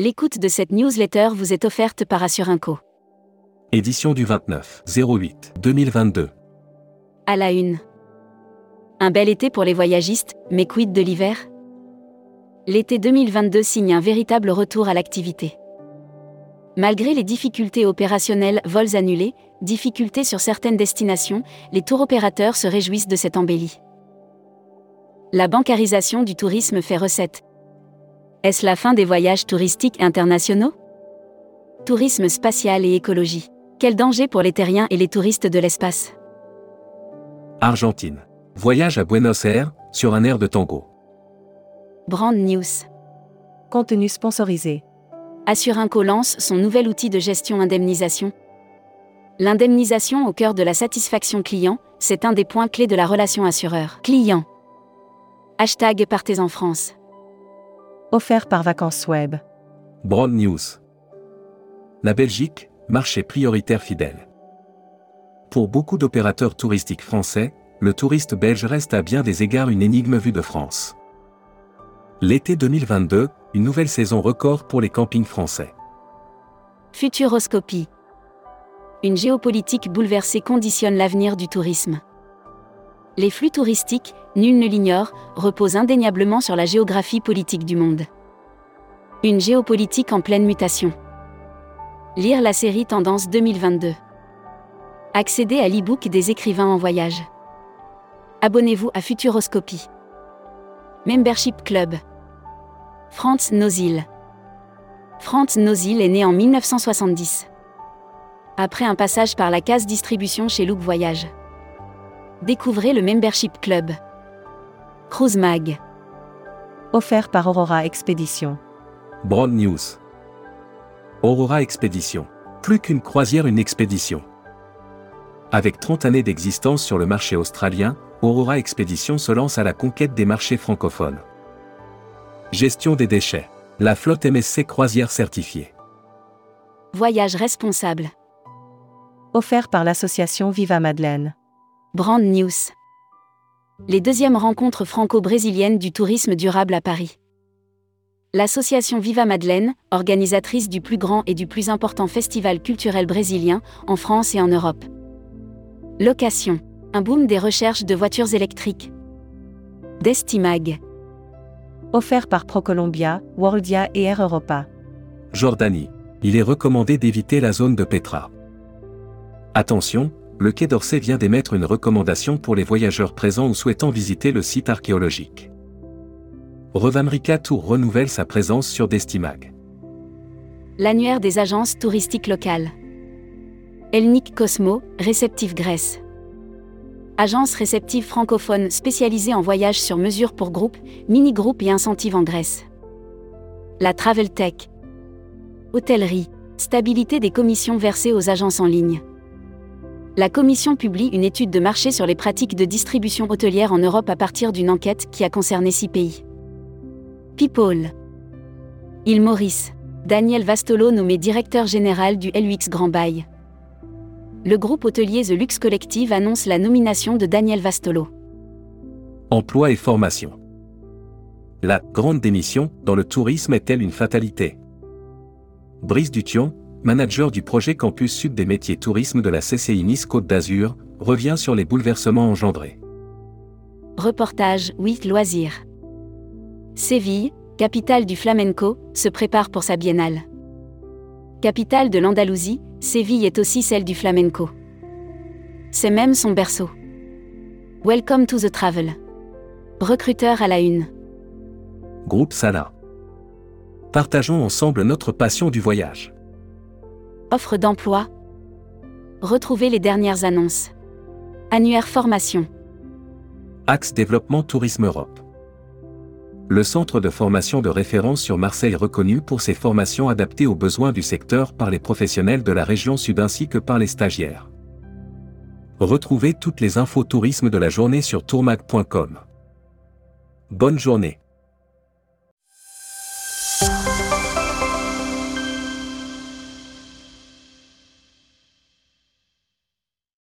L'écoute de cette newsletter vous est offerte par Assurinco. Édition du 29 08 2022. À la une. Un bel été pour les voyagistes, mais quid de l'hiver? L'été 2022 signe un véritable retour à l'activité. Malgré les difficultés opérationnelles, vols annulés, difficultés sur certaines destinations, les tours opérateurs se réjouissent de cette embellie. La bancarisation du tourisme fait recette. Est-ce la fin des voyages touristiques internationaux? Tourisme spatial et écologie. Quel danger pour les terriens et les touristes de l'espace? Argentine. Voyage à Buenos Aires, sur un air de tango. Brand News. Contenu sponsorisé. Assurinco lance son nouvel outil de gestion indemnisation. L'indemnisation au cœur de la satisfaction client, c'est un des points clés de la relation assureur-client. Hashtag Partez en France. Offert par Vacances Web. Broad News. La Belgique, marché prioritaire fidèle. Pour beaucoup d'opérateurs touristiques français, le touriste belge reste à bien des égards une énigme vue de France. L'été 2022, une nouvelle saison record pour les campings français. Futuroscopie. Une géopolitique bouleversée conditionne l'avenir du tourisme. Les flux touristiques, nul ne l'ignore, reposent indéniablement sur la géographie politique du monde. Une géopolitique en pleine mutation. Lire la série Tendance 2022. Accéder à l'e-book des écrivains en voyage. Abonnez-vous à Futuroscopie. Membership Club. Franz Nozil. Franz Nozil est né en 1970. Après un passage par la case distribution chez Loop Voyage. Découvrez le Membership Club. Cruise Mag. Offert par Aurora Expédition. Broad News. Aurora Expédition. Plus qu'une croisière, une expédition. Avec 30 années d'existence sur le marché australien, Aurora Expédition se lance à la conquête des marchés francophones. Gestion des déchets. La flotte MSC croisière certifiée. Voyage responsable. Offert par l'association Viva Madeleine. Brand News. Les deuxièmes rencontres franco-brésiliennes du tourisme durable à Paris. L'association Viva Madeleine, organisatrice du plus grand et du plus important festival culturel brésilien, en France et en Europe. Location. Un boom des recherches de voitures électriques. Destimag. Offert par ProColombia, Worldia et Air Europa. Jordanie. Il est recommandé d'éviter la zone de Petra. Attention, le Quai d'Orsay vient d'émettre une recommandation pour les voyageurs présents ou souhaitant visiter le site archéologique. Revamrica Tour renouvelle sa présence sur Destimag. L'annuaire des agences touristiques locales. Elnik Cosmo, réceptive Grèce. Agence réceptive francophone spécialisée en voyages sur mesure pour groupes, mini-groupes et incentives en Grèce. La Travel Tech. Hôtellerie. Stabilité des commissions versées aux agences en ligne. La Commission publie une étude de marché sur les pratiques de distribution hôtelière en Europe à partir d'une enquête qui a concerné six pays. People. Il Maurice. Daniel Vastolo nommé directeur général du LUX Grand Bail le groupe hôtelier The Luxe Collective annonce la nomination de Daniel Vastolo. Emploi et formation. La grande démission dans le tourisme est-elle une fatalité? Brice Dution, manager du projet Campus Sud des métiers tourisme de la CCI Nice Côte d'Azur, revient sur les bouleversements engendrés. Reportage 8 Loisirs. Séville, capitale du flamenco, se prépare pour sa biennale. Capitale de l'Andalousie, Séville est aussi celle du flamenco. C'est même son berceau. Welcome to the travel. Recruteur à la une. Groupe Sala. Partageons ensemble notre passion du voyage. Offre d'emploi. Retrouvez les dernières annonces. Annuaire formation. Axe développement Tourisme Europe le centre de formation de référence sur Marseille reconnu pour ses formations adaptées aux besoins du secteur par les professionnels de la région sud ainsi que par les stagiaires. Retrouvez toutes les infos tourisme de la journée sur tourmag.com. Bonne journée.